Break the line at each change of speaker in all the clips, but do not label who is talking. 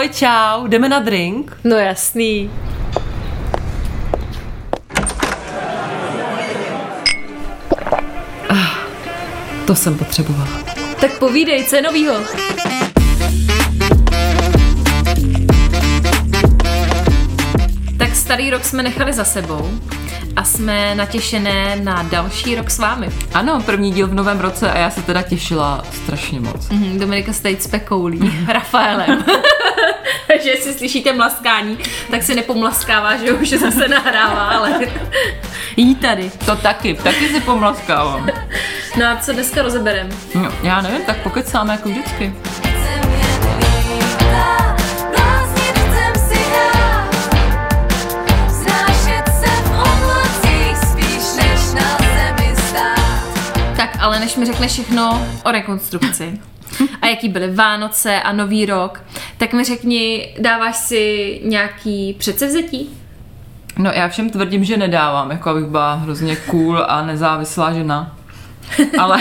Ahoj, čau, jdeme na drink?
No jasný.
To jsem potřebovala.
Tak povídej, co je novýho? Tak starý rok jsme nechali za sebou a jsme natěšené na další rok s vámi.
Ano, první díl v novém roce a já se teda těšila strašně moc.
Mhm, Dominika stojí s Pekoulí, Rafaelem. Že jestli slyšíte mlaskání, tak si nepomlaskává, že už zase nahrává, ale jí tady.
To taky, taky si pomlaskávám.
No a co dneska rozeberem?
No, já nevím, tak pokecáme jako vždycky.
Se
ale než mi řekneš všechno o rekonstrukci a jaký byly Vánoce a Nový rok, tak mi řekni, dáváš si nějaký předsevzetí?
No já všem tvrdím, že nedávám, jako abych byla hrozně cool a nezávislá žena. Ale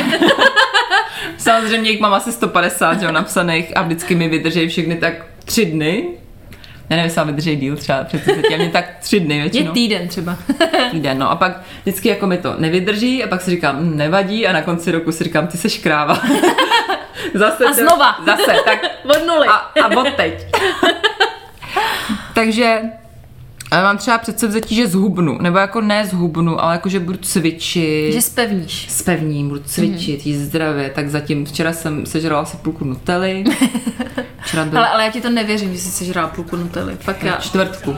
samozřejmě jich mám asi 150, že jo, napsaných a vždycky mi vydrží všechny tak tři dny. Já nevím, jestli vydrží díl třeba ale mě tak tři dny
Je
většinou.
týden třeba.
týden, no a pak vždycky jako mi to nevydrží a pak si říkám, hm, nevadí a na konci roku si říkám, ty seš kráva. zase
A znova.
Zase, tak
Od nuly.
a, a od teď. Takže ale mám třeba předsevzetí, že zhubnu, nebo jako ne zhubnu, ale jako, že budu cvičit.
Že spevníš.
Spevním, budu cvičit, jíst zdravě, tak zatím včera jsem sežrala asi půlku nutely, včera byl
Ale, ale já ti to nevěřím, že jsi sežrala půlku nutely. Fakt já,
čtvrtku,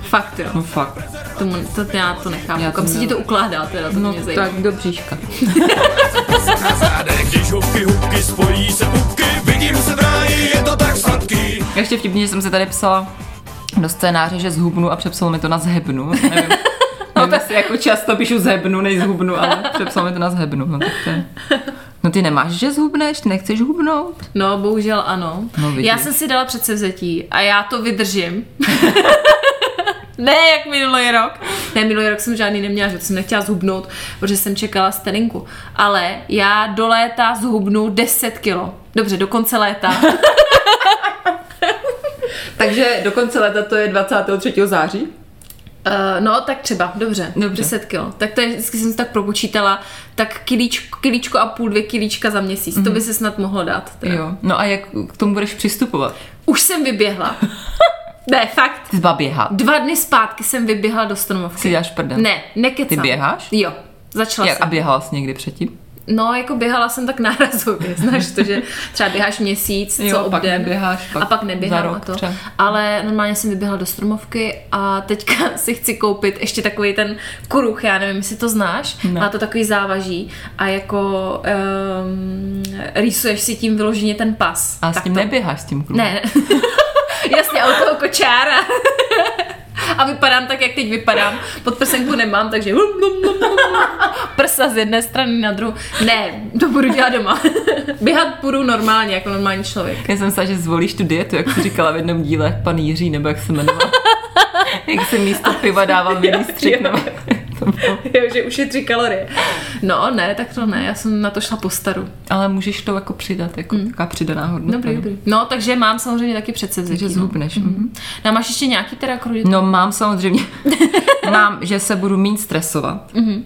fakt jo.
no fakt.
Tomu, to, já to nechápu.
Já to
Kam se ti to ukládá teda, to
No
mě zajímá.
tak do bříška.
když hubky, hubky spojí se pupky, vidím se v ráji, je to tak sladký.
Ještě vtipně, že jsem se tady psala do scénáře, že zhubnu a přepsal mi to na zhebnu. Nevím, no tak si jako často píšu zhebnu, než zhubnu, ale přepsal mi to na zhebnu. No, tak to je... no ty nemáš, že zhubneš, ty nechceš hubnout?
No, bohužel ano.
No, vidíš.
já jsem si dala předsevzetí a já to vydržím. ne, jak minulý rok. Ne, minulý rok jsem žádný neměla, že jsem nechtěla zhubnout, protože jsem čekala sterinku. Ale já do léta zhubnu 10 kilo. Dobře, do konce léta.
Takže do konce leta to je 23. září?
Uh, no, tak třeba, dobře,
Dobře.
10 kilo. Tak to je, vždycky jsem si tak propočítala, tak kilíčko, kilíčko a půl, dvě kilíčka za měsíc. Mm-hmm. To by se snad mohlo dát. Teda.
Jo. No a jak k tomu budeš přistupovat?
Už jsem vyběhla. ne, fakt.
Ty zba běhat.
Dva dny zpátky jsem vyběhla do Stromovky.
Si děláš prdel.
Ne, nekecám.
Ty běháš?
Jo, začala
Jak,
jsem.
a běhala jsi někdy předtím?
No, jako běhala jsem tak nárazově, znáš to, že třeba běháš měsíc,
Jo,
co
pak
obden,
neběháš, pak
a pak neběhám
za rok
a to.
třeba.
Ale normálně jsem vyběhla do Stromovky a teďka si chci koupit ještě takový ten kuruch, já nevím, jestli to znáš,
Ne.
má to takový závaží a jako um, rýsuješ si tím vyloženě ten pas.
A s tím
to-
neběháš s tím kruhem?
Ne, jasně, toho kočára. A vypadám tak, jak teď vypadám. Podprsenku nemám, takže prsa z jedné strany na druhou. Ne, to budu dělat doma. Běhat budu normálně, jako normální člověk.
Já jsem myslela, že zvolíš tu dietu, jak jsi říkala v jednom díle, pan Jiří, nebo jak se jmenoval. jak se místo piva dával nebo to bylo.
Jo, že ušetří kalorie. No, ne, tak to ne, já jsem na to šla po staru.
Ale můžeš to jako přidat, jako mm. taková přidaná hodnota.
Dobrý, dobrý. No, takže mám samozřejmě taky předsevzetí.
Takže zhubneš.
No.
mhm.
no a máš ještě nějaký teda kruh?
No mám samozřejmě, mám, že se budu méně stresovat. Mm-hmm.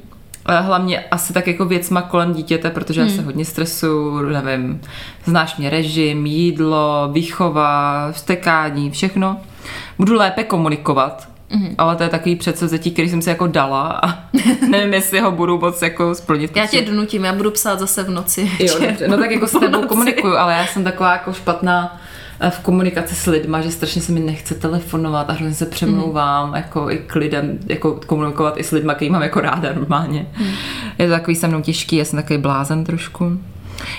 Hlavně asi tak jako věcma kolem dítěte, protože já se hodně stresuju, nevím, znáš mě režim, jídlo, výchova, vstekání, všechno. Budu lépe komunikovat, mm-hmm. ale to je takový předsevzetí, který jsem si jako dala a nevím, jestli ho budu moc jako splnit.
Já tě donutím, já budu psát zase v noci.
Jo, dobře. No tak jako s tebou komunikuju, ale já jsem taková jako špatná eh, v komunikaci s lidma, že strašně se mi nechce telefonovat a hrozně se přemlouvám, mm. jako i k lidem, jako komunikovat i s lidma, který mám jako ráda normálně. Mm. Je to takový se mnou těžký, já jsem takový blázen trošku.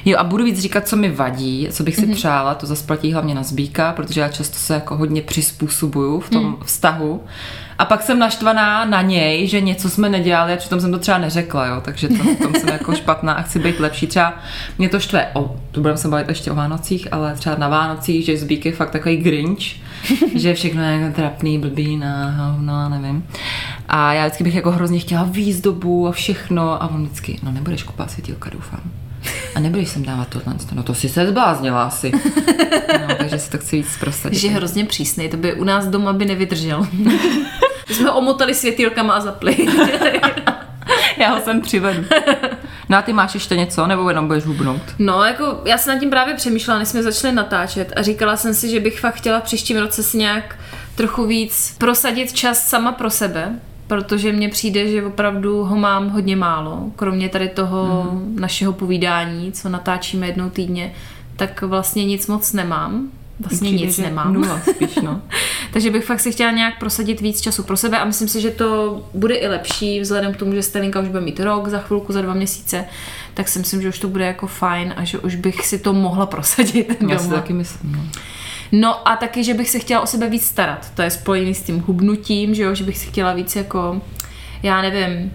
Jo a budu víc říkat, co mi vadí, co bych si mm-hmm. přála, to zase platí hlavně na zbíka, protože já často se jako hodně přizpůsobuju v tom mm. vztahu. A pak jsem naštvaná na něj, že něco jsme nedělali a přitom jsem to třeba neřekla, jo, takže to, v tom jsem jako špatná a chci být lepší. Třeba mě to štve, o, to budeme se bavit ještě o Vánocích, ale třeba na Vánocích, že Zbík je fakt takový grinch, že všechno je jako trapný, blbý, na hovno, nevím. A já vždycky bych jako hrozně chtěla výzdobu a všechno a on vždycky, no nebudeš kupovat světílka, doufám. A nebudeš sem dávat tohle, no to si se zbláznila asi. No, takže si to chci víc prosadit.
Že je hrozně přísný, to by u nás doma by nevydržel. My jsme omotali světýlkama a zapli.
Já ho sem přivedu. No a ty máš ještě něco, nebo jenom budeš hubnout?
No, jako já jsem nad tím právě přemýšlela, než jsme začali natáčet a říkala jsem si, že bych fakt chtěla v příštím roce si nějak trochu víc prosadit čas sama pro sebe, protože mně přijde, že opravdu ho mám hodně málo, kromě tady toho mm. našeho povídání, co natáčíme jednou týdně, tak vlastně nic moc nemám. Vlastně
Přijde,
nic nemám.
Nula spíš, no.
Takže bych fakt si chtěla nějak prosadit víc času pro sebe a myslím si, že to bude i lepší vzhledem k tomu, že Stelinka už bude mít rok za chvilku, za dva měsíce, tak si myslím, že už to bude jako fajn a že už bych si to mohla prosadit
Já si
doma.
taky myslím, no.
No a taky, že bych se chtěla o sebe víc starat. To je spojený s tím hubnutím, že jo, že bych si chtěla víc jako, já nevím,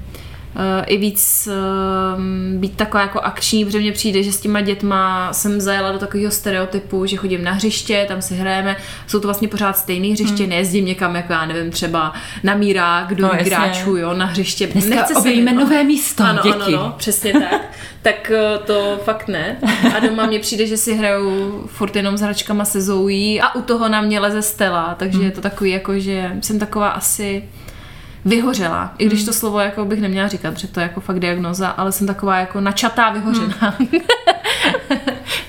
i víc eh, být taková jako akční, protože mně přijde, že s těma dětma jsem zajela do takového stereotypu, že chodím na hřiště, tam si hrajeme, jsou to vlastně pořád stejný hřiště, hmm. nejezdím někam, jako já nevím, třeba na mírák, do
No,
no, hráčů, jo, na hřiště.
Dneska
se
objevíme
mi-
nové místo,
ano,
děti.
Ano, no, přesně tak. tak eh, to fakt ne. A doma mně přijde, že si hrajou furt jenom s hračkama se Zoe a u toho na mě leze Stella, takže
Hmm.
je to takový jako, že jsem taková asi vyhořela. I
Hmm.
když to slovo jako bych neměla říkat, že to je jako fakt diagnoza, ale jsem taková jako načatá vyhořená.
Hmm.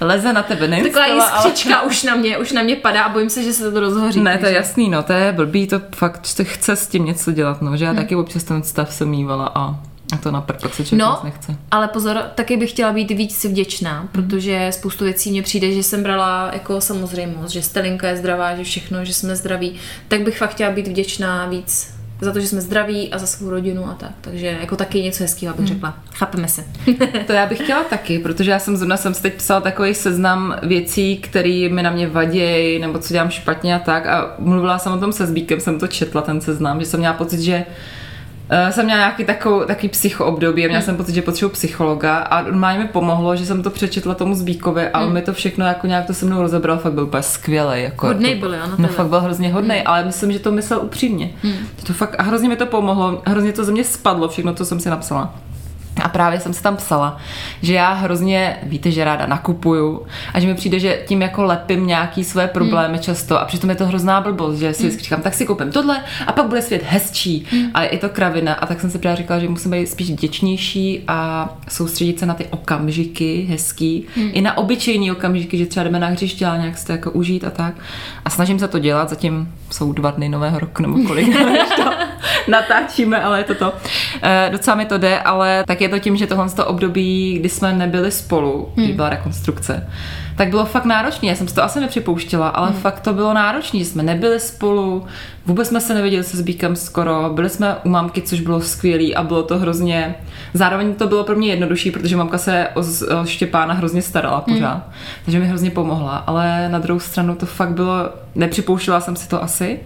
Leze na tebe, nejen
taková
Stella, ale-
jiskřička už na mě, už na mě padá a bojím se, že se to rozhoří.
Ne, to je
takže-
jasný, no, to je blbý, to fakt se chce s tím něco dělat, no, že já
Hmm.
taky občas ten stav jsem mývala a, a to na prd, pak se člověk
No,
moc nechce.
ale pozor, taky bych chtěla být víc vděčná, protože spoustu věcí mně přijde, že jsem brala jako samozřejmost, že Stelinka je zdravá, že všechno, že jsme zdraví, tak bych fakt chtěla být vděčná víc za to, že jsme zdraví a za svou rodinu a tak. Takže jako taky něco hezkého bych řekla. Chápeme se.
To já bych chtěla taky, protože já jsem zrovna jsem si teď psala takový seznam věcí, které mi na mě vadí, nebo co dělám špatně a tak. A mluvila jsem o tom se Zbíkem, jsem to četla, ten seznam, že jsem měla pocit, že Uh, jsem měla nějaký takový, takový psychoobdobí a měla jsem pocit, že potřebuji psychologa a normálně mi pomohlo, že jsem to přečetla tomu Zbíkovi a on mi to všechno jako nějak to se mnou rozebral, fakt byl úplně skvělý. Jako
Hodnej
to,
byl, na
No fakt byl hrozně hodnej, ale myslím, že to myslel upřímně. To fakt, a hrozně mi to pomohlo, hrozně to ze mě spadlo, všechno, co jsem si napsala. A právě jsem si tam psala, že já hrozně, víte, že ráda nakupuju a že mi přijde, že tím jako lepím nějaký své problémy hmm. často a přitom je to hrozná blbost, že si vždycky říkám, tak si koupím tohle a pak bude svět hezčí hmm. a je to kravina a tak jsem si právě říkala, že musím být spíš vděčnější a soustředit se na ty okamžiky hezký, hmm. i na obyčejný okamžiky, že třeba jdeme na hřiště a nějak si to jako užít a tak. A snažím se to dělat, zatím jsou dva dny nového roku nebo kolik, to natáčíme, ale je to to. E, docela mi to jde, ale tak je to tím, že tohle z toho období, kdy jsme nebyli spolu, kdy byla rekonstrukce, tak bylo fakt náročné. Já jsem si to asi nepřipouštěla, ale hmm. fakt to bylo náročné, že jsme nebyli spolu, vůbec jsme se neviděli se Zbíkem skoro, byli jsme u mamky, což bylo skvělý a bylo to hrozně, zároveň to bylo pro mě jednodušší, protože mamka se o, Štěpána hrozně starala pořád, hmm. takže mi hrozně pomohla, ale na druhou stranu to fakt bylo, nepřipouštěla jsem si to asi,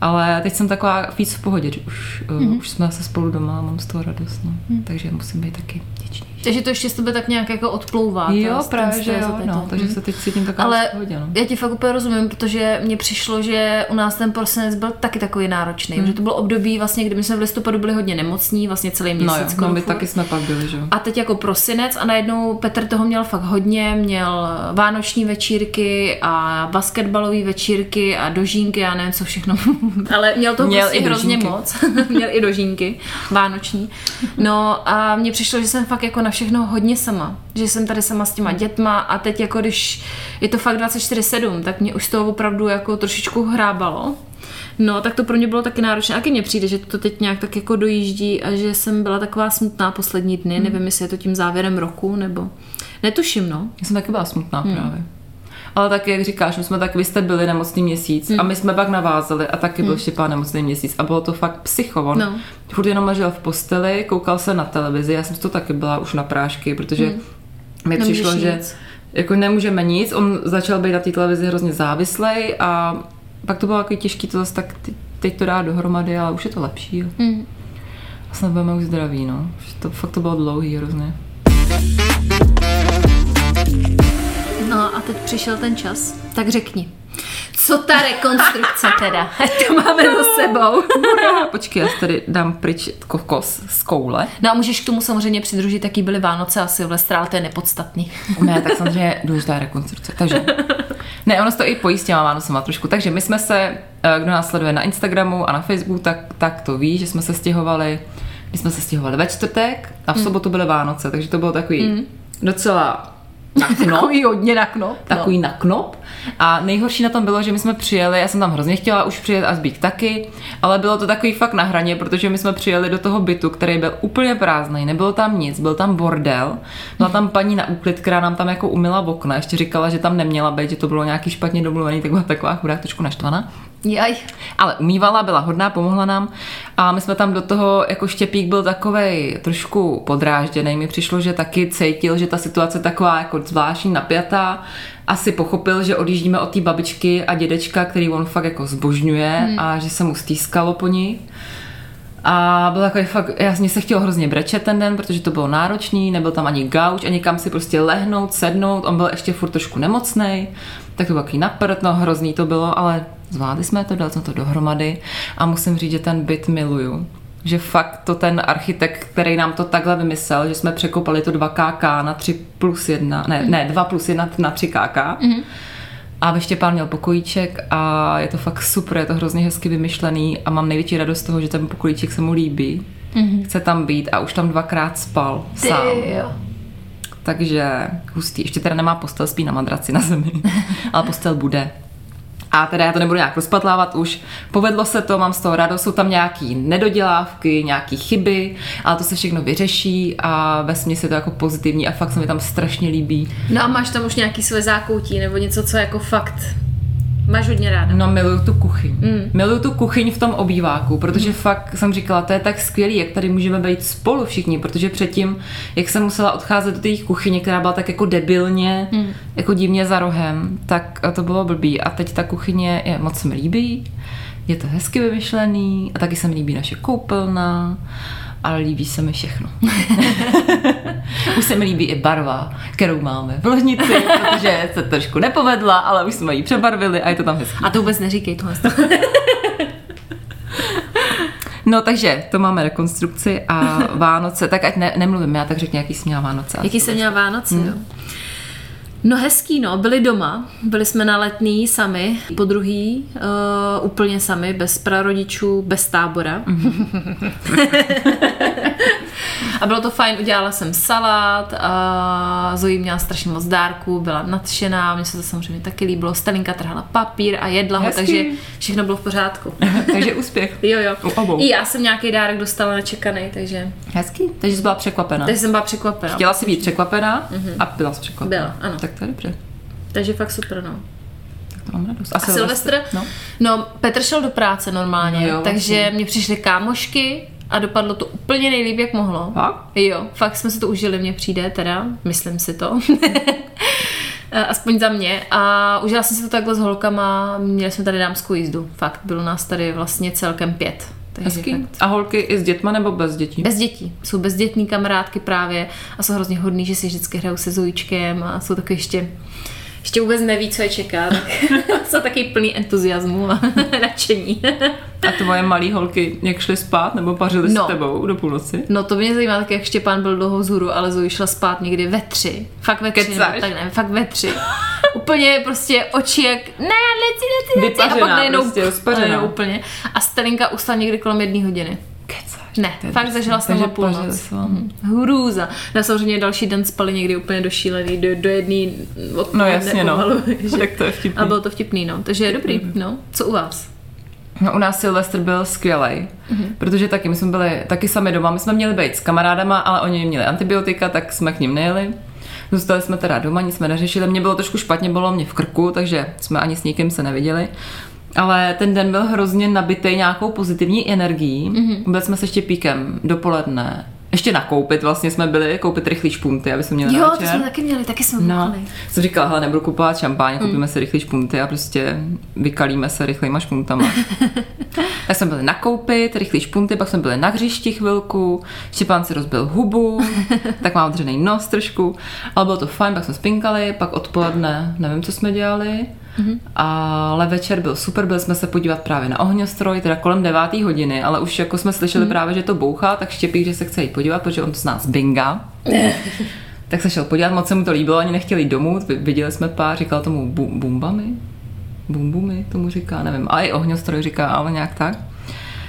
ale teď jsem taková víc v pohodě, že už,
Mhm.
mm-hmm. už jsme zase spolu doma mám z toho radost, no. mm. takže musím být taky vděčný.
Takže to ještě z tebe tak nějak jako odplouvá.
Jo,
ten
právě, že
a
jo, no,
to.
takže
Mhm.
se teď cítím taková
Ale
v pohodě, no.
já ti fakt úplně rozumím, protože mně přišlo, že u nás ten prosinec byl taky takový náročný, hmm. že to bylo období vlastně, kdy my jsme v listopadu byli hodně nemocní, vlastně celý měsíc.
No jo, no my taky jsme pak byli, že jo.
A teď jako prosinec a najednou Petr toho měl fakt hodně, měl vánoční večírky a basketbalové večírky a dožínky, já nevím co všechno. Ale měl toho
Měl
prostě
i
hrozně moc. měl i dožínky vánoční. No a mně přišlo, že jsem fakt jako na všechno hodně sama. Že jsem tady sama s těma dětma a teď jako když je to fakt 24-7, tak mě už to opravdu jako trošičku hrábalo. No, tak to pro mě bylo taky náročné. A mně přijde, že to teď nějak tak jako dojíždí a že jsem byla taková smutná poslední dny. Hmm. Nevím, jestli je to tím závěrem roku, nebo... Netuším, no.
Já jsem taky byla smutná hmm. právě. Ale tak, jak říkáš, my jsme tak, vy jste byli nemocný měsíc
Hmm.
a my jsme pak navázali a taky byl Štěpán nemocný měsíc a bylo to fakt psychovon.
No.
Furt jenom ležel v posteli, koukal se na televizi, já jsem toho taky byla už na prášky, protože mi
Nemůžeš
přišlo, že
nic.
jako nemůžeme nic, on začal být na té televizi hrozně závislej a pak to bylo takový těžký to zase tak teď to dá dohromady, ale už je to lepší. jo.
Hmm.
A snad budeme už zdraví, no. Že To, fakt to bylo dlouhý hrozně.
No a teď přišel ten čas. Tak řekni, Co ta rekonstrukce teda? to máme za sebou.
Počkej, já tady dám pryč kokos z koule.
No a můžeš k tomu samozřejmě přidružit, jaký byly Vánoce a Silvestra, ale to je nepodstatný.
Ne, tak samozřejmě důležitá rekonstrukce. Takže, ne, ono se to i pojí s těma Vánocema trošku. Takže my jsme se, eh, kdo nás sleduje na Instagramu a na Facebooku, tak, tak to ví, že jsme se stěhovali, my jsme se stěhovali ve čtvrtek a v sobotu byly Vánoce, takže to bylo takový docela na knop,
Takový hodně na knop.
takový na knop. A nejhorší na tom bylo, že my jsme přijeli, já jsem tam hrozně chtěla už přijet a zbýt taky, ale bylo to takový fakt na hraně, protože my jsme přijeli do toho bytu, který byl úplně prázdný, nebylo tam nic, byl tam bordel, byla tam paní na úklid, která nám tam jako umila okna, ještě říkala, že tam neměla být, že to bylo nějaký špatně domluvený, tak byla taková chudák trošku naštvaná.
Jaj.
Ale umývala, byla hodná, pomohla nám a my jsme tam do toho, jako Štěpík byl takovej trošku podrážděný. Mi přišlo, že taky cítil, že ta situace taková jako zvláštní, napjatá. Asi pochopil, že odjíždíme od té babičky a dědečka, který on fakt jako zbožňuje hmm. a že se mu stýskalo po ní. A byl takový fakt, já mě se chtěl hrozně brečet ten den, protože to bylo náročný, nebyl tam ani gauč, ani kam si prostě lehnout, sednout, on byl ještě furt trošku nemocný, tak to bylo takový naprt, no hrozný to bylo, ale zvládli jsme to, dali jsme to dohromady a musím říct, že ten byt miluju. Že fakt to ten architekt, který nám to takhle vymyslel, že jsme překopali to 2KK na 3 plus 1, ne, ne 2 plus 1 na 3 KK. Mm-hmm. A Štěpán měl pokojíček a je to fakt super, je to hrozně hezky vymyšlený a mám největší radost z toho, že ten pokojíček se mu líbí. Mm-hmm. Chce tam být a už tam dvakrát spal sám.
jo.
Takže hustý. Ještě teda nemá postel, spí na madraci na zemi, ale postel bude. A teda já to nebudu nějak rozpatlávat už. Povedlo se to, mám z toho radost, jsou tam nějaký nedodělávky, nějaký chyby, ale to se všechno vyřeší a ve je to jako pozitivní a fakt se mi tam strašně líbí.
No a máš tam už nějaký své zákoutí nebo něco, co jako fakt máš hodně ráda.
No miluju tu kuchyň. Mm. Miluju tu kuchyň v tom obýváku, protože mm. fakt jsem říkala, to je tak skvělý, jak tady můžeme být spolu všichni, protože předtím, jak jsem musela odcházet do té jejich kuchyně, která byla tak jako debilně, mm. jako divně za rohem, tak to bylo blbý. A teď ta kuchyně je moc se mi líbí, je to hezky vymyšlený a taky se mi líbí naše koupelna ale líbí se mi všechno. už se mi líbí i barva, kterou máme v ložnici, protože se trošku nepovedla, ale už jsme ji přebarvili a je to tam hezké.
A to vůbec neříkej tohle.
No takže to máme rekonstrukci a Vánoce, tak ať ne, nemluvím, já tak řekni, jaký jsi měla Vánoce.
Jaký jsem měla Vánoce, hmm. jo? No hezký, no. Byli doma, byli jsme na letný sami, po druhý, uh, úplně sami, bez prarodičů, bez tábora. a bylo to fajn, udělala jsem salát a Zoe měla strašně moc dárků, byla nadšená, mně se to samozřejmě taky líbilo. Stalinka trhala papír a jedla ho,
Hezký.
takže všechno bylo v pořádku.
takže úspěch.
Jo, jo.
U obou.
I já jsem nějaký dárek dostala nečekaný, takže,
Hezký, takže jsi byla překvapená.
takže jsem byla překvapená.
Chtěla si být překvapená a byla jsi překvapená.
Byla, ano.
Tak to je dobře.
Takže fakt super, no.
Tak to mám radost.
A Silvestr?
No.
no, Petr šel do práce normálně,
No jo,
takže
vlastně.
mě přišly kámošky a dopadlo to úplně nejlíp, jak mohlo.
Fakt?
Jo, fakt jsme si to užili, mně přijde teda, myslím si to. Aspoň za mě. A užila jsem si to takhle s holkama, měli jsme tady dámskou jízdu. Fakt, bylo nás tady vlastně celkem pět. Takže
Hezký.
fakt.
A holky i s dětma nebo bez dětí?
Bez dětí. Jsou bezdětní kamarádky právě a jsou hrozně hodný, že si vždycky hrajou se Zojíčkem a jsou taky ještě ještě vůbec neví, co je čeká, tak jsou taky plný entuziasmu a nadšení.
A tvoje malý holky, jak šly spát nebo pařily
No.
s tebou do půlnoci?
No to mě zajímá tak, jak Štěpán byl dlouho vzhůru, ale Zoe šla spát někdy ve tři. Fakt ve tři, nebo tak ne, fakt ve tři. Úplně prostě oči jak, ne, leci, leci, leci. A pak
Vypařená,
najednou,
prostě
úplně. A Stalinka usla někdy kolem jedné hodiny.
Kecáš.
Ne,
To
fakt zažila jsem půlnoc.
pařili s vámi.
Mhm. Hrůza. No samozřejmě další den spali někdy úplně do šílený, do, do jedný odpoledne
No jasně, no.
že-
Tak to je vtipný.
A bylo to vtipný, no. Takže je dobrý, no. Co u vás?
No, u nás Silvestr byl skvělý,
Mhm.
mm-hmm. protože taky my jsme byli taky sami doma. My jsme měli být s kamarádama, ale oni měli antibiotika, tak jsme k ním nejeli. Zůstali jsme teda doma, nic jsme neřešili. Mě bylo trošku špatně, bylo mě v krku, takže jsme ani s nikým se neviděli. Ale ten den byl hrozně nabitý nějakou pozitivní energií.
Mhm.
Mm-hmm. Byli jsme se Štěpíkem dopoledne. Ještě nakoupit, vlastně jsme byli, koupit rychlý špunty, aby jsme měli
Jo, to jsme taky měli, taky jsme
No,
bukli.
jsem říkala, hele, nebudu kupovat šampáň,
Mm.
koupíme si rychlý špunty a prostě vykalíme se rychlýma špuntama. tak jsme byli nakoupit rychlý špunty, pak jsme byli na hřišti chvilku, Štěpán si rozbil hubu, tak mám dřený nos trošku, ale bylo to fajn, pak jsme spinkali, pak odpoledne, nevím, co jsme dělali, Ale večer byl super, byli jsme se podívat právě na ohňostroj, teda kolem 9. hodiny, ale už jako jsme slyšeli právě, že to bouchá, tak Štěpík, že se chce jít podívat, protože on to z nás binga. tak se šel podívat, moc se mu to líbilo, ani nechtěl jít domů, vi- viděli jsme pár, říkal tomu bu- bumbami, bumbumi tomu říká, nevím, a i ohňostroj říká, ale nějak tak.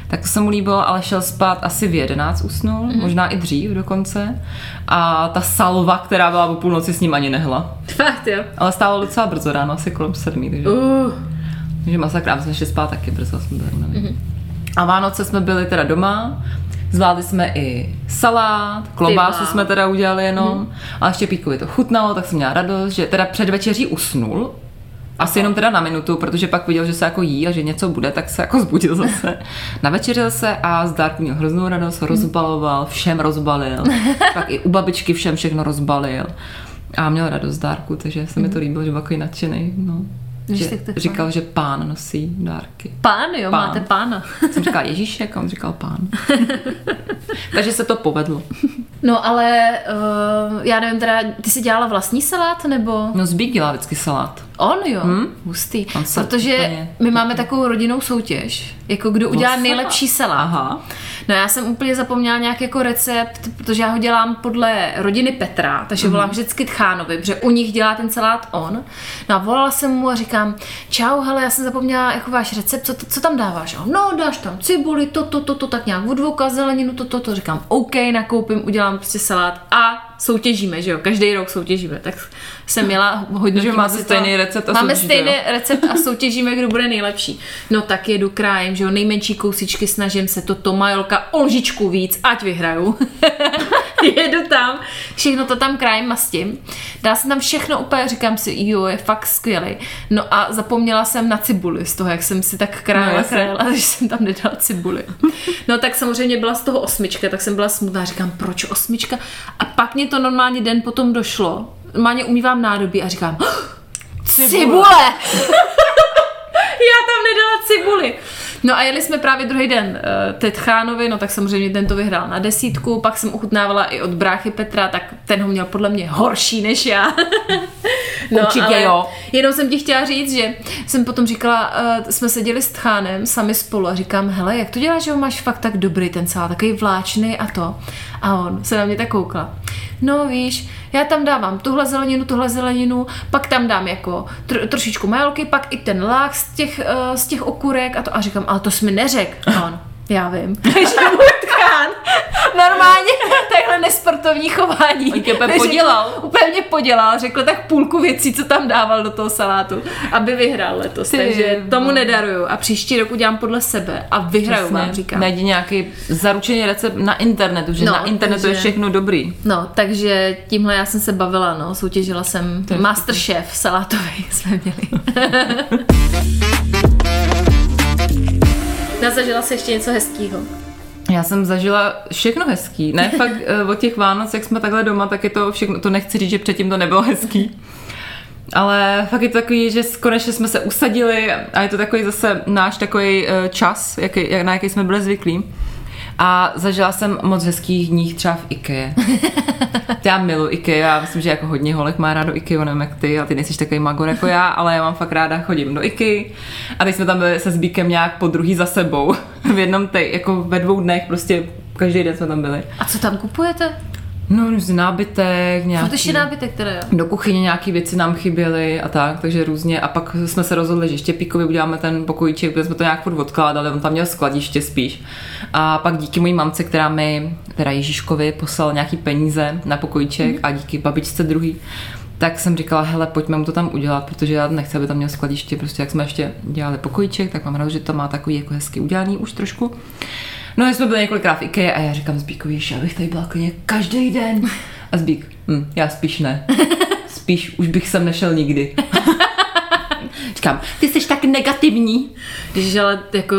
Tak to se mu líbilo, ale šel spát asi v 11 usnul, mm-hmm. možná i dřív dokonce. A ta salva, která byla o půlnoci, s ním ani nehla.
Fakt, jo.
Ale stálo docela brzo ráno, asi kolem sedmi, takže,
Uh,
takže masakra. My jsme šli spát taky brzo, jsme byli mm-hmm. A Vánoce jsme byli teda doma, zvládli jsme i salát, klobásu jsme teda udělali jenom, mm. ale Štěpíkovi to chutnalo, tak jsem měla radost, že teda před večeří usnul, asi jenom teda na minutu, protože pak viděl, že se jako jí a že něco bude, tak se jako zbudil zase. Navečeřil se a z dárku měl hroznou radost, rozbaloval, všem rozbalil. pak i u babičky všem všechno rozbalil. A měl radost z dárku, takže se mi to líbilo, že byl takový nadšený. No. Že říkal, že pán nosí dárky.
pán, jo,
Pán.
máte pána.
Jsem říkala Ježíšek a on říkal pán. takže se to povedlo.
No ale uh, já nevím teda, ty jsi dělala vlastní salát nebo?
No Zbík dělá vždycky salát.
On jo, hmm? hustý.
On se
Protože
úplně-
my máme takovou rodinnou soutěž, jako kdo udělá nejlepší salát.
Aha.
No já jsem úplně zapomněla nějaký jako recept, protože já ho dělám podle rodiny Petra, takže volám vždycky Tchánovi, protože u nich dělá ten salát on. No a volala jsem mu a říkám, čau, hele, já jsem zapomněla jako váš recept, co, co tam dáváš? A no dáš tam cibuli, to, to, to, to, tak nějak odvoka, zeleninu, to, to, to. Říkám, OK, nakoupím, udělám prostě salát a soutěžíme, že jo, každý rok soutěžíme. Tak jsem měla hodně.
Takže máte stejný recept a
Máme
soutěžíte,
stejný
jo?
recept a soutěžíme, kdo bude nejlepší. No tak jedu krájem, že jo, nejmenší kousičky, snažím se to tomajolka o lžičku víc, ať vyhraju. jedu tam, všechno to tam krájem mastím. Dá jsem tam všechno úplně, říkám si, jo, je fakt skvělý. No a zapomněla jsem na cibuli z toho, jak jsem si tak
No,
krájela,
jasně.
krájela, že jsem tam nedala cibuli. No tak samozřejmě byla z toho osmička, tak jsem byla smutná, říkám, proč osmička? A pak mě to normálně den potom došlo. Normálně umývám nádobí a říkám, Cibule! Já tam nedala cibuli. No a jeli jsme právě druhý den uh, Tetchánovi, no tak samozřejmě ten to vyhrál na desítku, pak jsem ochutnávala i od bráchy Petra, tak ten ho měl podle mě horší než já. no,
Určitě
ale
jo.
Jenom jsem ti chtěla říct, že jsem potom říkala, uh, jsme seděli s Tchánem sami spolu a říkám, hele, jak to děláš, že ho máš fakt tak dobrý ten salát, takový vláčný a to. A on se na mě tak koukla. No víš, já tam dávám tuhle zeleninu, tuhle zeleninu, pak tam dám jako tr- trošičku majolky, pak i ten lák z těch, uh, z těch okurek a to. A říkám, ale to jsi mi neřek. A on, já vím. Takže tchán normálně takhle nesportovní chování.
On tě úplně podělal.
Úplně mě podělal, řekl tak půlku věcí, co tam dával do toho salátu, aby vyhrál letos.
Ty
takže tomu
vole.
nedaruju. A příští rok udělám podle sebe a vyhraju vám, říkám.
Najdi nějaký zaručený recept na internetu, že
No,
na internetu je
takže-
všechno dobrý.
No, takže tímhle já jsem se bavila, no, soutěžila jsem
je
Masterchef salátový jsme měli. Nazažila se ještě něco hezkého.
Já jsem zažila všechno hezký. Ne, fakt eh, od těch Vánoc, jak jsme takhle doma, tak je to všechno, to nechci říct, že předtím to nebylo hezký. Ale fakt je to takový, že konečně jsme se usadili a je to takový zase náš takový eh, čas, jaký, jak, na jaký jsme byli zvyklí. A zažila jsem moc hezkých dní třeba v IKEA. Já miluji IKEA, já myslím, že jako hodně holek má rádo IKEA, nevím jak ty, a ty nejsi takový magor jako já, ale já mám fakt ráda, chodím do IKEA. A teď jsme tam byli se Zbíkem nějak po druhý za sebou. V jednom tej, jako ve dvou dnech, prostě každý den jsme tam byli.
A co tam kupujete?
No, různý nábytek, nějaký...
Furt ještě nábytek teda, jo.
Do kuchyně nějaký věci nám chyběly a tak, takže různě. A pak jsme se rozhodli, že Štěpíkovi uděláme ten pokojíček, protože jsme to nějak furt odkládali, on tam měl skladiště spíš. A pak díky mojí mamce, která mi, teda Ježíškovi, poslal nějaký peníze na pokojíček mm. a díky babičce druhý, tak jsem říkala, hele, pojďme mu to tam udělat, protože já nechci, aby tam měl skladiště, prostě jak jsme ještě dělali pokojíček, tak mám rád, že to má takový jako hezky udělaný už trošku. No, jsme byli několikrát v IKEA a já říkám Zbíkovi, že abych tady byla klidně každý den. A Zbík, hm, já spíš ne. Spíš už bych sem nešel nikdy. Říkám, ty jsi tak negativní.
Když ale jako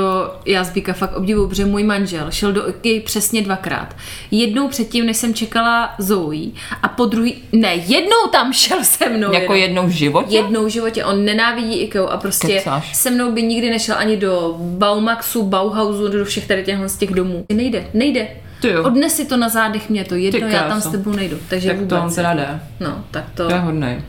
já Zbíka fakt obdivuju, protože můj manžel šel do IKEA přesně dvakrát. Jednou předtím, než jsem čekala Zoe a po druhý, ne, jednou tam šel se mnou.
Jako
jenom.
jednou v životě?
Jednou v životě. On nenávidí IKEA a prostě
Kecáš.
se mnou by nikdy nešel ani do Baumaxu, Bauhausu, do všech tady těchhle z těch domů. Nejde, nejde.
Ty jo.
Odnes si to na zádech mě, to jedno,
Ty
já tam s tebou nejdu. Takže
Tak to
vůbec.
on teda jde.
No, tak to...
To je hodnej.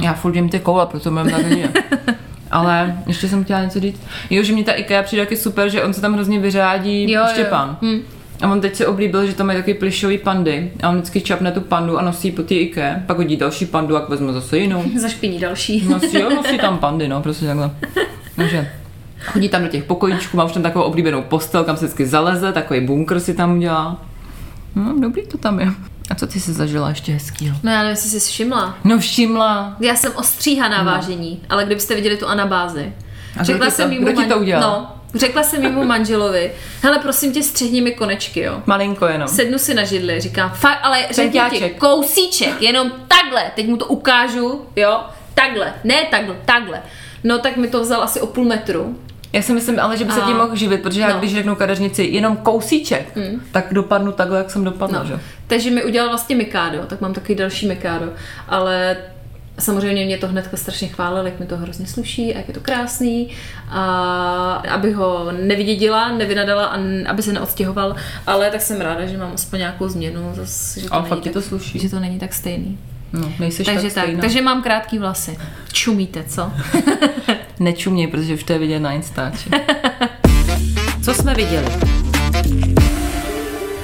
Já furt jim ty koule, proto mám hodně. Ale ještě jsem chtěla něco říct. Jo, že mě ta IKEA přijde taky super, že on se tam hrozně vyřádí
Jo, jo.
Štěpán.
Hm.
A on teď se oblíbil, že tam mají taky plišový pandy. A on vždycky čapne tu pandu a nosí po té IKEA. Pak hodí další pandu a vezme zase jinou.
Zašpiní další.
Nosí, jo, nosí tam pandy, no, prostě takhle. Takže chodí tam do těch pokojíčků, má už tam takovou oblíbenou postel, kam se vždycky zaleze, takový bunkr si tam udělá. No, dobrý to tam je. A co ty jsi zažila ještě hezkýho?
No já nevím, jestli jsi všimla.
No všimla.
Já jsem ostříhaná vážení, ale kdybyste viděli tu anabázi.
A kdo ti to- kdo ti to udělal?
No, řekla jsem mému manželovi, hele prosím tě střihni mi konečky, jo.
Malinko jenom.
Sednu si na židli, říkám, fakt, ale řekni ti, kousíček, jenom takhle, teď mu to ukážu, jo, takhle, ne takhle, takhle. No tak mi to vzal asi o půl metru.
Já si myslím, ale že by se
A-
tím mohl živit, protože já
No.
když řeknu kadeřnici jenom kousíček, tak dopadnu takhle, jak jsem dopadla,
No.
že?
Takže mi udělal vlastně Mikado, tak mám takový další Mikado, ale samozřejmě mě to hnedka strašně chválil, jak mi to hrozně sluší a jak je to krásný a aby ho nevydědila, nevynadala a aby se neodstěhoval, ale tak jsem ráda, že mám aspoň nějakou změnu, zase, že to,
Ale
není
fakt ti
tak,
to sluší.
že to není tak stejný.
No, nejseš
takže
tak
tak, takže mám krátký vlasy. Čumíte, co?
Nečuměj, protože už to je vidět na Instači. Co jsme viděli?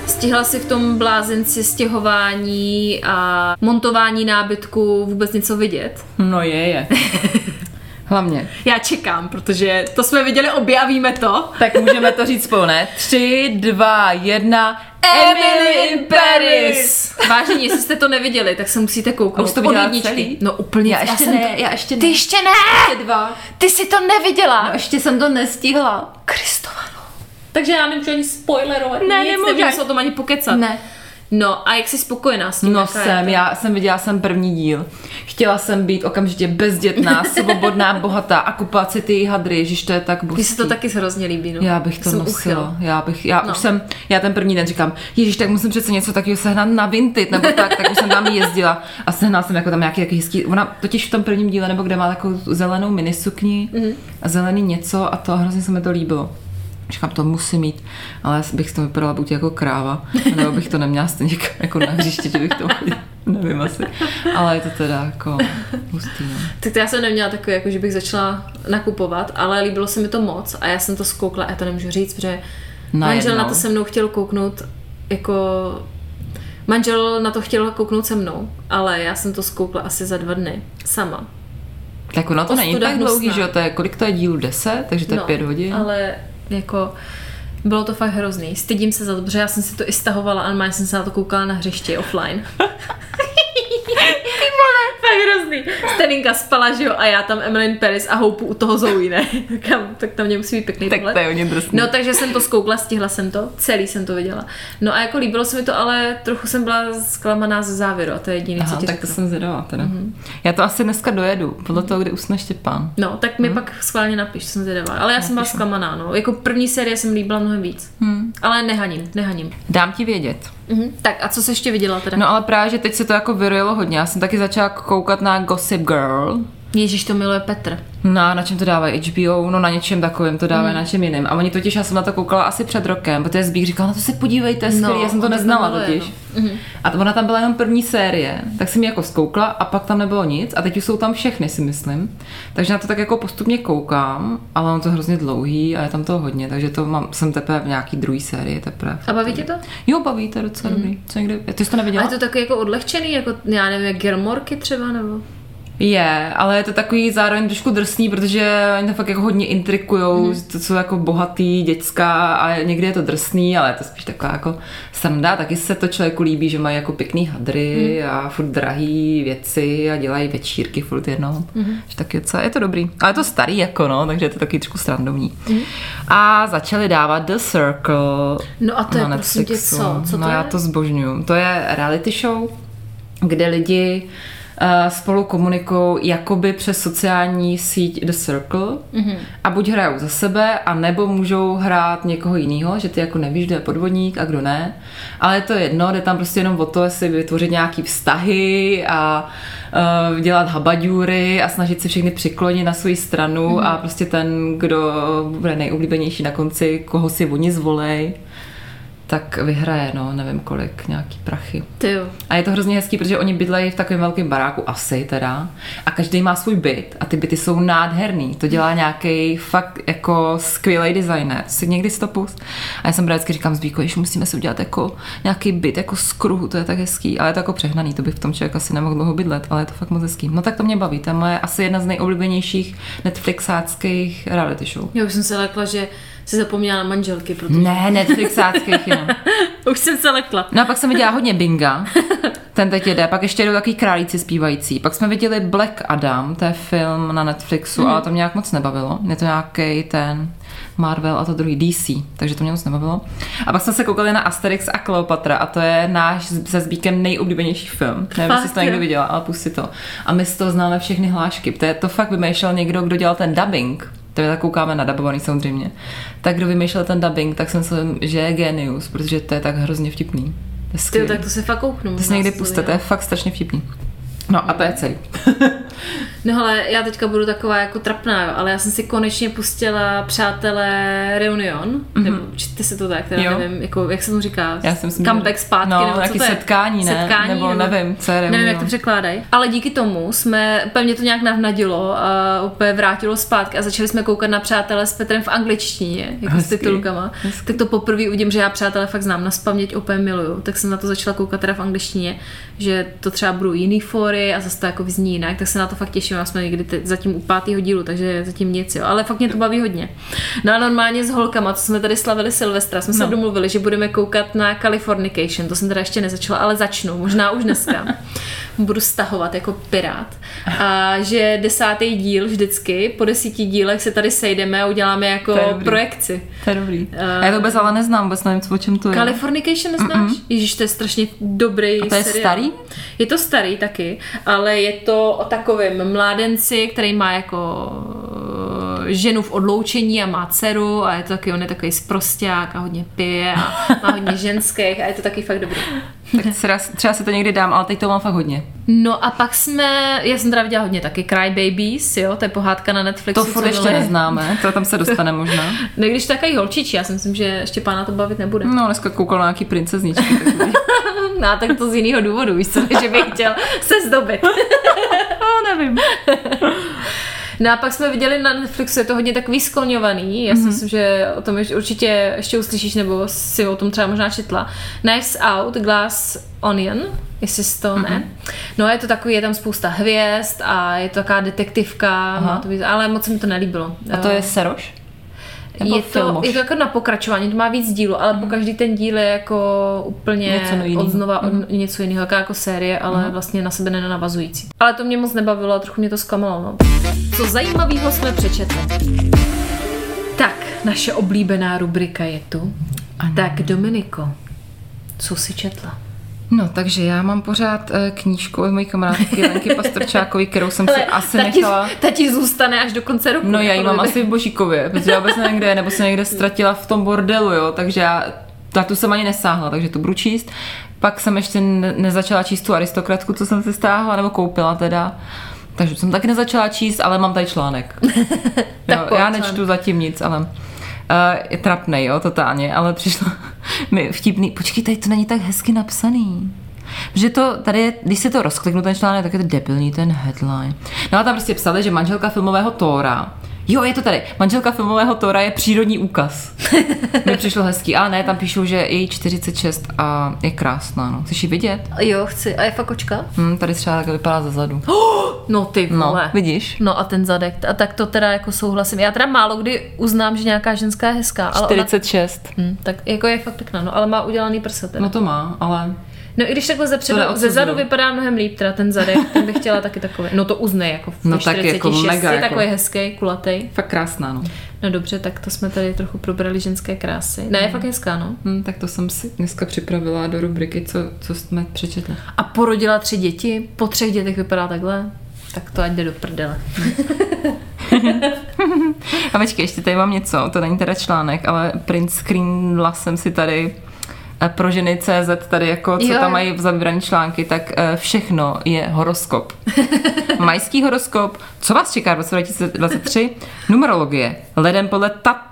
Stihla si v tom blázenci stěhování a montování nábytku vůbec něco vidět?
No je, je. Hlavně.
Já čekám, protože to jsme viděli obě a víme to.
Tak můžeme to říct spolu, ne? Tři, dva, jedna. Emily in Paris!
Vážení, jestli jste to neviděli, tak se musíte kouknout.
A už to viděla
jedničky.
celý?
No úplně.
Já ještě
jsem
ne,
to...
já ještě
Ty
ne.
ještě ne!
dva.
Ty jsi to neviděla.
No ještě jsem to nestihla.
Kristovano. Takže já nemůžu ani spoilerovat.
Ne,
nic,
nemůžeš.
nemůžu se o tom ani pokecat.
Ne.
No a jak jsi spokojená s tím?
No jsem, já jsem viděla jsem první díl. Chtěla jsem být okamžitě bezdětná, svobodná, bohatá a kupovat si ty hadry, ježiš, to je tak
Mně
božský.
se to taky hrozně líbí. No.
Já bych to
Jsem
nosila.
uchyl.
Já bych, já
No.
už jsem, já ten první den říkám, ježíš, tak musím přece něco takového sehnat na Vinted, nebo tak, tak už jsem tam jezdila a sehnala jsem jako tam nějaký, jaký hezký, ona totiž v tom prvním díle, nebo kde má takovou zelenou minisukni
Mhm.
a zelený něco a to hrozně se mi to líbilo. Říkám, to musím mít, ale bych toho vypadala buď jako kráva, nebo bych to neměla stejně jako na hřiště, že bych to nevím asi. Ale je to teda jako hustý, no.
Tak to já jsem neměla takový, jako že bych začala nakupovat, ale líbilo se mi to moc a já jsem to zkoukla a já to nemůžu říct, protože manžel
Najednou.
na to se mnou chtěl kouknout jako Manžel na to chtěl kouknout se mnou, ale já jsem to zkoukla asi za dva dny. Sama.
Tak ono to není tak dlouhý, že jo, to je, kolik to je dílů, 10, takže to je pět hodin.
Ale jako bylo to fakt hrozný. Stydím se za to, protože já jsem si to i stahovala a normálně jsem se na to koukala na hřišti offline. Fakt hrozný. Steninka spala, že jo, a já tam Emily Paris a houpu u toho Zoe, ne? Tak, tam- tak tam mě musí být pěkný
Tak
pohled.
to je hodně drsný.
No takže jsem to zkoukla, stihla jsem to, celý jsem to viděla. No a jako líbilo se mi to, ale trochu jsem byla zklamaná ze závěru a to je jediné, co
Aha,
ti
tak
řeknu.
to jsem zvědavá teda. Mm-hmm. Já to asi dneska dojedu, podle toho, kdy usne Štěpán.
No, tak mi pak schválně napiš, jsem zvědavá. Ale já jsem byla zklamaná, no. Jako první série jsem líbila mnohem víc. Hmm. Ale nehaním, nehaním.
Dám ti vědět.
Mhm. Tak a co jsi ještě viděla teda?
No ale právě, že teď se to jako vyrojilo hodně. Já jsem taky začala koukat na Gossip Girl.
Ježíš, to miluje Petr.
Na, na čem to dávají? HBO? No na něčem takovém to dávají,
Hmm.
na čem jiném. A oni totiž, já jsem na to koukala asi před rokem, protože Zbík říkal, no to se podívejte, skvělý,
No,
já jsem to neznala totiž.
no.
A to ona tam byla jenom první série, tak jsem ji jako zkoukla a pak tam nebylo nic a teď už jsou tam všechny, si myslím. Takže na to tak jako postupně koukám, ale on to hrozně dlouhý a je tam toho hodně, takže to mám, jsem teprve v nějaký druhý sérii teprve.
A baví tě to?
Jo, baví, to docela dobrý. Co někde, ty jsi to
A
neviděla?
je to taky jako odlehčený, jako já nevím, jak Gilmorky třeba, nebo?
Je, ale je to takový zároveň trošku drsný, protože oni to fakt jako hodně intrikujou, mm. to jsou jako bohatý, dětská a někdy je to drsný, ale je to spíš taková jako sranda, taky se to člověku líbí, že mají jako pěkný hadry mm. a furt drahý věci a dělají večírky furt jednou. Mm. Že tak je, co, je to dobrý. Ale je to starý jako no, takže je to taky trošku srandovní. Mm. A začali dávat The Circle
No a to je
na
prosím tě
Netflixu.
co? Co to
no
je?
já to zbožňuju. To je reality show, kde lidi spolu komunikují jakoby přes sociální síť The Circle mm-hmm. a buď hrajou za sebe, a nebo můžou hrát někoho jiného, že ty jako nevíš, kdo je podvodník a kdo ne. Ale je to jedno, jde tam prostě jenom o to, jestli vytvořit nějaký vztahy a uh, dělat habaďůry a snažit se všechny přiklonit na svou stranu mm-hmm. a prostě ten, kdo bude nejoblíbenější na konci, koho si oni zvolej. Tak vyhraje, no, nevím kolik, nějaký prachy.
Ty jo.
A je to hrozně hezký, protože oni bydlejí v takovém velkém baráku, asi teda, a každý má svůj byt a ty byty jsou nádherný. To dělá nějaký fakt jako skvělý designer. Si někdy si to pust. A já jsem právě vždycky říkám Zbíko, že musíme si udělat jako nějaký byt jako z kruhu, to je tak hezký, ale je to jako přehnaný, to by v tom člověk asi nemohl dlouho bydlet, ale je to fakt moc hezký. No tak to mě baví, to je moje asi jedna z nejoblíbenějších Netflixáckých reality show.
Já už jsem se lekla, že si zapomněla na manželky, protože
Ne, Netflixáckých jenom.
už jsem se lekla.
No a pak jsem viděla hodně Binga, ten teď jede, pak ještě jdou takový králíci zpívající. Pak jsme viděli Black Adam, to je film na Netflixu, mm. ale to mě nějak moc nebavilo. Je to nějaký ten Marvel a to druhý DC, takže to mě moc nebavilo. A pak jsme se koukali na Asterix a Kleopatra a to je náš se Zbíkem nejoblíbenější film. Nevím, jestli jsi to někdy
jo.
viděla, ale pusti to. A my z toho známe všechny hlášky. To, je, to fakt vymýšlel někdo, kdo dělal ten dubbing. Tady tak koukáme na dubovaný samozřejmě. Tak kdo vymýšlel ten dubbing, tak jsem myslím, že je genius, protože to je tak hrozně vtipný.
Ty tak to se fakt kouknu.
To si
možná
někdy
si
puste, to je fakt strašně vtipný. No a to je celý.
No ale já teďka budu taková jako trapná, jo, ale já jsem si konečně pustila Přátelé Reunion, mm-hmm. nebo čte se to tak, teda
Jo.
nevím, jako, jak se tomu říká,
Já si myslím,
comeback zpátky,
no,
nebo co to je?
setkání, ne?
Setkání,
Nebo nevím, co je
Nevím, jak
Reunion.
to překládají. Ale díky tomu jsme, úplně mě to nějak navnadilo a úplně vrátilo zpátky a začali jsme koukat na Přátelé s Petrem v angličtině, jako s
Hezký.
titulkama.
Hezký.
Tak to poprvé uvidím, že já Přátelé fakt znám, na spaměť úplně miluju. Tak jsem na to začala koukat teda v angličtině, že to třeba budou jiný fóry a zase to jako vyzní jinak, tak se na to fakt těším. Já jsme někdy te- zatím u pátého dílu, takže zatím nic, jo. Ale fakt mě to baví hodně. No a normálně s holkama, co jsme tady slavili Silvestra, jsme se
No.
domluvili, že budeme koukat na Californication. To jsem teda ještě nezačala, ale začnu, možná už dneska. Budu stahovat jako pirát. A že desátý díl vždycky, po desíti dílech se tady sejdeme a uděláme jako
To
projekci.
To je dobrý. A já to vůbec ale neznám, vůbec nevím, o čem to je.
Californication neznáš? Ježíš, to je strašně dobrý
A to je
seriál.
starý?
Je to starý taky, ale je to o takovém mládenci, který má jako eh, ženu v odloučení a má dceru a je to taky, on je takový sprosták a hodně pije a má hodně ženských a je to taky fakt dobrý.
Tak třeba, třeba si to někdy dám, ale teď to mám fakt hodně.
No a pak jsme, já jsem teda viděla hodně taky Cry Babies, jo, to je pohádka na Netflixu.
To furt
co
ještě neznáme, to tam se dostane možná.
No když takový holčičí, já si myslím, že ještě pána to bavit nebude.
No, dneska koukal na nějaký princezničky.
No, tak to z jiného důvodu, víš co, že bych chtěl se zdobit.
No, nevím.
No a pak jsme viděli na Netflixu, je to hodně takový skloňovaný, já si myslím, že o tom ještě, určitě ještě uslyšíš, nebo si o tom třeba možná četla. Knives Out, Glass Onion, jestli jsi to ne. No a je to takový, je tam spousta hvězd a je to taková detektivka, má to být, ale moc se mi to nelíbilo.
A to je Seroš? Nebo
je to, je to jako na pokračování, to má víc dílu, ale po každý ten díl je jako úplně
Něco jinýho.
od znova od něco jiného, jako, jako série, ale vlastně na sebe nenavazující. Ale to mě moc nebavilo a trochu mě to zklamalo. No. Co zajímavého jsme přečetli? Tak, naše oblíbená rubrika je tu.
Ano.
Tak Dominiko, co jsi četla?
No, takže já mám pořád eh, knížku od mojí kamarádky Lenky Pastorčákové, kterou jsem si asi
ta, ti,
nechala...
ta ti zůstane až do konce roku.
No já ji mám
podle mě.
asi v Božíkově, protože já vůbec nevím kde je, nebo se někde ztratila v tom bordelu, jo, takže já na tu jsem ani nesáhla, takže to budu číst. Pak jsem ještě ne- nezačala číst tu aristokratku, co jsem si stáhla, nebo koupila teda. Takže jsem taky nezačala číst, ale mám tady článek. jo, já nečtu zatím nic, ale uh, je trapnej, jo, totálně, ale přišlo mi vtipný. Počkej, tady to není tak hezky napsaný. Že to, tady když si to rozkliknu ten článek, tak je to debilní ten headline. No a tam prostě psali, že manželka filmového Tóra Jo, je to tady. Manželka filmového Tóra je přírodní úkaz. Mi přišlo hezký. A ne, tam píšou, že je jí 46 a je krásná. No. Chceš ji vidět?
Jo, chci. A je fakt očka?
Hm, tady třeba takhle vypadá ze zadu.
No ty
No,
vole.
vidíš?
No a ten zadek, a tak to teda jako souhlasím. Já teda málo kdy uznám, že nějaká ženská je hezká, ale
46.
ona, hm, tak jako je fakt pěkná, no, ale má udělaný prsa teda.
No
No,
to má, ale
no i když takhle ze, předu,
To
ze zadu vypadá mnohem líp, teda ten zadek, ten bych chtěla taky takový. No to uznej, jako v
No
no,
tak
46,
jako mega, jako-
takový hezký, kulatý.
fakt krásná, no.
No dobře, tak to jsme tady trochu probrali ženské krásy. Ne, je fakt hezká, no.
Hm, tak to jsem si dneska připravila do rubriky, co, co jsme přečetli.
A porodila tři děti, po třech dětech vypadá takhle. Tak to ať jde do prdele.
A počkej, ještě tady mám něco, to není teda článek, ale print screenla jsem si tady pro ženy CZ tady jako, co
Jo.
tam mají za vybrané články, tak eh, všechno je horoskop. Majský horoskop, co vás čeká v roce 2023? Numerologie, leden podle ta-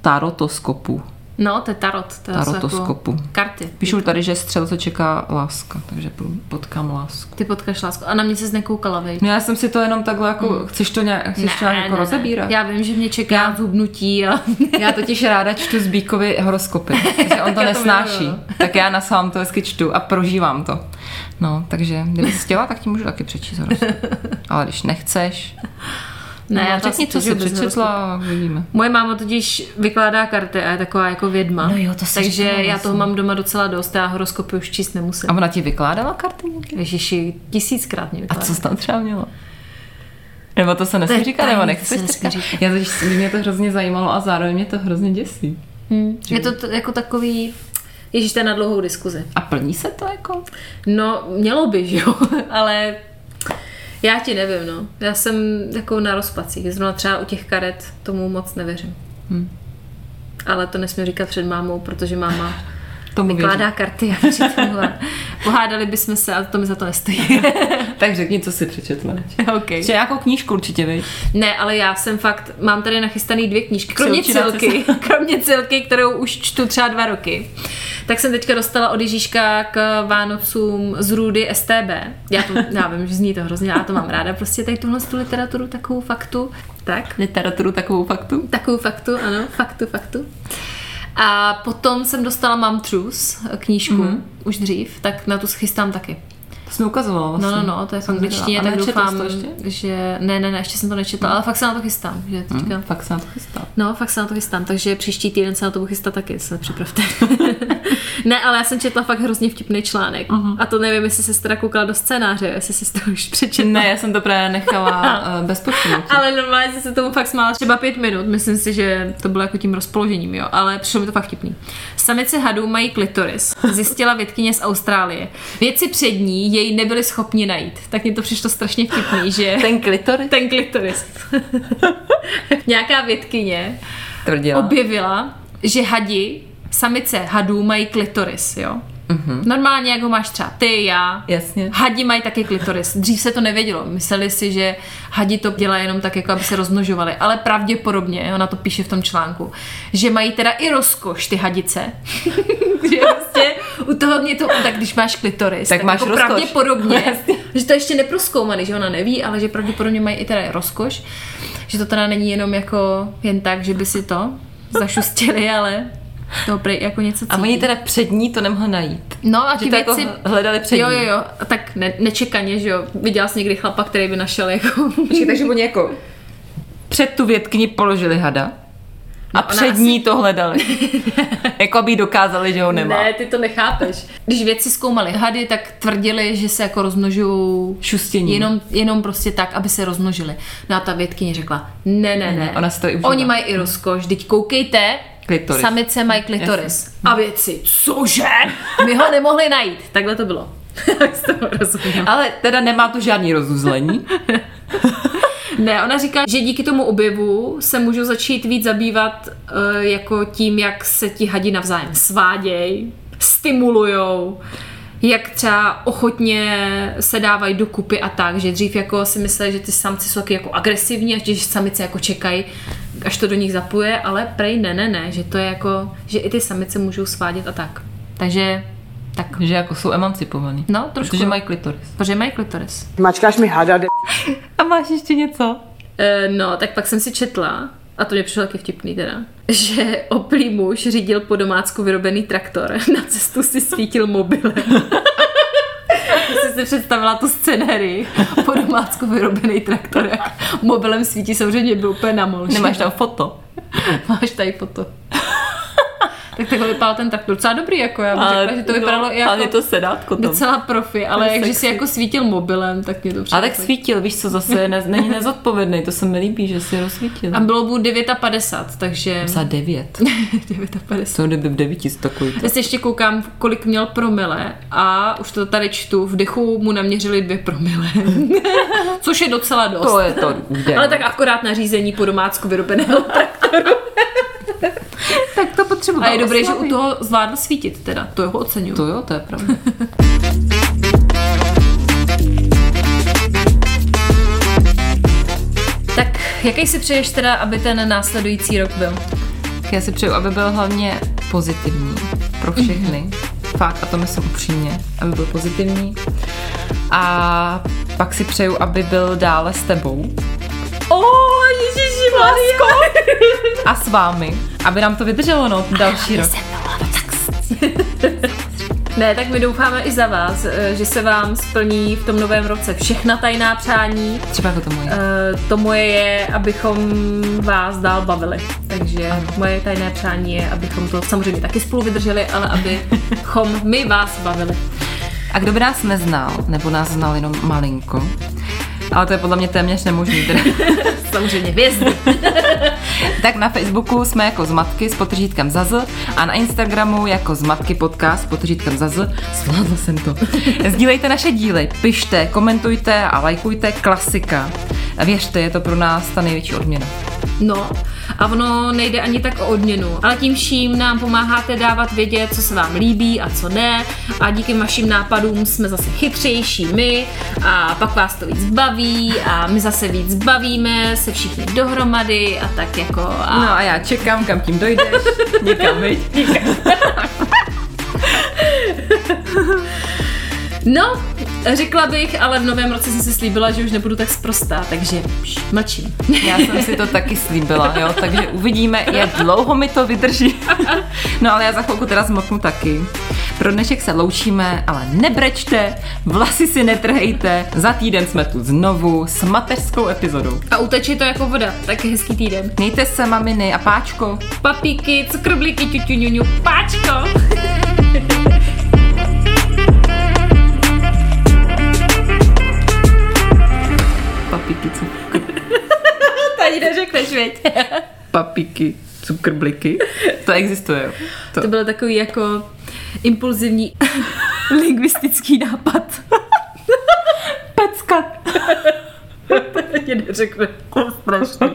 tarotoskopu.
No, to je tarot. To jsou
Tarotoskopu.
Jako karty.
Píšou tady, že střelce čeká láska, takže potkám lásku.
Ty potkáš lásku. A na mě se nekoukala, vej.
No já jsem si to jenom takhle jako, chceš to nějak, chceš to nějak jako rozebírat?
Já vím, že mě čeká zhubnutí a
Já totiž ráda čtu z Bíkovi horoskopy, že on to
Já to
nesnáší.
miluju.
tak já na sám to hezky čtu a prožívám to. No, takže kdyby chtěla, tak ti můžu taky přečíst horoskop. Ale když nechceš,
ne,
no,
já to
řekni, co jsi přečetla a vidíme.
Moje máma totiž vykládá karty a je taková jako vědma.
No jo, to si
Takže
říkala
já toho mám doma docela dost, já horoskopy už číst nemusím.
A ona ti vykládala karty někdy?
Ježiši, tisíckrát mě
A
vykládá.
co jsi tam třeba měla? Nebo to se
To
nesmí říkat, nebo nechceš
to se
říkat? Já totiž, mě to hrozně zajímalo a zároveň mě to hrozně děsí.
Hmm. Je to t- jako takový, ježiš, to je na dlouhou diskuzi.
A plní se to jako?
No, mělo by, že jo, ale já ti nevím, no. Já jsem jako na rozpacích, zrovna třeba u těch karet tomu moc nevěřím.
Hm.
Ale to nesmím říkat před mámou, protože máma
Tomu
vykládá
věřím.
karty a přitom pohádali bychom se a to mi za to nestojí.
Tak řekni, co jsi přečetla.
okay.
Ještě nějakou knížku určitě, viď?
Ne, ale já jsem fakt, mám tady nachystaný dvě knížky, kromě celky, kromě celky, kterou už čtu třeba dva roky. Tak jsem teďka dostala od Ježíška k Vánocům z Rudy STB. Já to, já vím, že zní to hrozně, já to mám ráda, prostě tady tuhle tu literaturu, takovou faktu. Tak,
Literaturu takovou faktu.
takovou faktu, ano, faktu, faktu. A potom jsem dostala Mam Truth knížku, mm-hmm. už dřív, tak na tu chystám taky.
To jsi mi ukazovala vlastně.
No, no, no, to je v angličtině, tak doufám,
to ještě?
že... Ne, ne, ne, ještě jsem to nečetla, ale fakt se na to chystám, že teďka...
Hm, fakt se na to chystá.
No, fakt se na to chystám, takže příští týden se na to budu chystat taky, se připravte. ne, ale já jsem četla fakt hrozně vtipný článek. Uh-huh. A to nevím, jestli se teda koukala do scénáře, jestli jsi to už přečetla.
Ne, já jsem to právě nechala uh, bez povšimnutí.
Ale normálně jsem se tomu fakt smála třeba pět minut, myslím si, že to bylo jako tím rozpoložením, jo, ale přišlo mi to fakt vtipný. Samice hadů mají klitoris, zjistila vědkyně z Austrálie. Vědci před ní jej nebyli schopni najít, tak mně to přišlo strašně vtipný, že
Ten klitoris
ten klitoris. Nějaká vědkyně
tvrdila.
objevila, že hadi, samice hadů mají klitoris, jo? Mm-hmm. Normálně, jak ho máš třeba ty, já.
Jasně.
Hadi mají taky klitoris. Dřív se to nevědělo. Mysleli si, že hadi to dělá jenom tak, jako aby se rozmnožovali. Ale pravděpodobně, ona to píše v tom článku, že mají teda i rozkoš ty hadice. že prostě u toho mě to, tak když máš klitoris,
Tak máš
jako
rozkoš.
pravděpodobně, že to ještě neproskoumaný, že ona neví, ale že pravděpodobně mají i teda rozkoš, že to teda není jenom jako jen tak, že by si to zašustili, ale to prej jako něco cítí.
A oni teda před ní to nemohli najít.
No a ti
jako
věci...
hledali před
Jo,
ní.
jo, jo, a tak ne, nečekaně, že jo. Viděla jsi někdy chlapa, který by našel jako...
Počkej, takže oni jako před tu vědkyni položili hada a
ona
před
asi-
ní to hledali. jako aby dokázali, že ho nemá.
Ne, ty to nechápeš. Když vědci zkoumali hady, tak tvrdili, že se jako rozmnožují
Šustění.
Jenom, jenom prostě tak, aby se rozmnožili. No a ta vědkyně řekla, ne, ne, ne.
Ona to i.
Oni mají i rozkoš, teď koukejte,
Klitoris.
samice mají klitoris. A vědci, cože? My ho nemohli najít. Takhle to bylo.
Ale teda nemá to žádný rozuzlení.
Ne, ona říká, že díky tomu objevu se můžou začít víc zabývat uh, jako tím, jak se ti hadi navzájem sváděj, stimulujou, jak třeba ochotně se dávají dokupy a tak, že dřív jako si mysleli, že ty samci jsou taky jako agresivní a že samice jako čekají, až to do nich zapuje, ale prej ne, ne, ne, že to je jako, že i ty samice můžou svádět a tak. Takže, tak,
že jako jsou emancipovaný.
no, trošku.
Protože mají klitoris.
Protože mají klitoris.
Mačkáš mi hada, de...
A máš ještě něco?
E, no, tak pak jsem si četla, a to mě přišlo taky vtipný teda, že oplý muž řídil po domácku vyrobený traktor, na cestu si svítil mobilem. Jsi si představila tu scenérii, po domácku vyrobený traktor, jak mobilem svítí, samozřejmě byl úplně na?
Nemáš tam foto?
Máš tady foto. Tak takhle vypadal ten traktor. Docela dobrý, jako já bych řekla, že to vypadalo
no,
jako
Ale je to sedátko tam.
docela profi, ale
To
jak si
sexy.
jako svítil mobilem, tak mě to
A
přišlo.
tak svítil, víš co, zase ne, není nezodpovědný, to se mi líbí, že si rozsvítil.
A bylo mu 59, takže...
Za devět.
59.
Co kdyby v devíti takový to.
Já se ještě koukám, kolik měl promile a už to tady čtu, v dechu mu naměřili dvě promile. Což je docela dost.
To je to.
Ale tak akorát na řízení po domácku vyrobeného traktoru.
tak to potřeboval.
A je dobré, že u toho zvládl svítit teda. To ho oceňuju.
To jo, to je pravda.
Tak jaký si přeješ teda, aby ten následující rok byl?
Já si přeju, aby byl hlavně pozitivní pro všechny. Fakt, a to myslím upřímně, aby byl pozitivní. A pak si přeju, aby byl dále s tebou
O, Ježiši Maria.
a s vámi, aby nám to vydrželo, no, další rok.
Ne, tak my doufáme i za vás, eh, že se vám splní v tom novém roce všechna tajná přání.
Třeba jako to moje.
Eh, To moje je, abychom vás dál bavili. Takže moje tajné přání je, abychom to samozřejmě taky spolu vydrželi, ale abychom my vás bavili.
A kdo by nás neznal, nebo nás znal jenom malinko, ale to je podle mě téměř nemožný. teda.
Samozřejmě hvězdy.
tak na Facebooku jsme jako Zmatky s potržítkem Zazl a na Instagramu jako Zmatky podcast s potržítkem Zazl. Zvládla jsem to. Sdílejte naše díly, pište, komentujte a lajkujte klasika. Věřte, je to pro nás ta největší odměna.
No, a ono nejde ani tak o odměnu, ale tím vším nám pomáháte dávat vědět, co se vám líbí a co ne a díky vašim nápadům jsme zase chytřejší my a pak vás to víc baví a my zase víc bavíme se všichni dohromady a tak jako a
No a já čekám, kam tím dojdeš. Nikam, viď?
No, řekla bych, ale v novém roce jsem si slíbila, že už nebudu tak sprostá, takže pš, mlčím.
Já jsem si to taky slíbila, jo, takže uvidíme, jak dlouho mi to vydrží. No ale já za chvilku teda zmoknu taky. Pro dnešek se loučíme, ale nebrečte, vlasy si netrhejte, za týden jsme tu znovu s mateřskou epizodou.
A uteče to jako voda, tak hezký týden.
Mějte se, maminy a páčko.
Papíky, cukrblíky, ťuťuňuňu, páčko! Neřekneš, věď.
papiky, cukrbliky. To existuje. To.
To byl takový jako impulzivní lingvistický nápad.
Pecka.
To ani neřekne. To je strašný.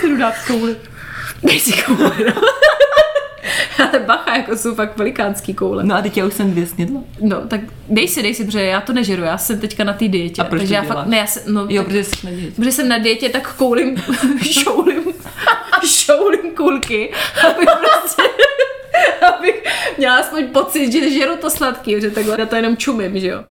Si jdu dát kouli.
Dej si koule, no. Ale bacha, jako jsou fakt velikánský koule.
No a teď já už jsem dvě snědla.
No, tak dej si, dej si, protože já to nežeru, já jsem teďka na té dietě.
A proč
takže já fakt, ne, já jsem, no,
Jo,
tak,
protože jsi na děti.
protože jsem na dietě, tak koulím, šoulím, šoulím kulky, abych prostě, abych měla aspoň pocit, že žeru to sladký, že takhle na to jenom čumím, že jo.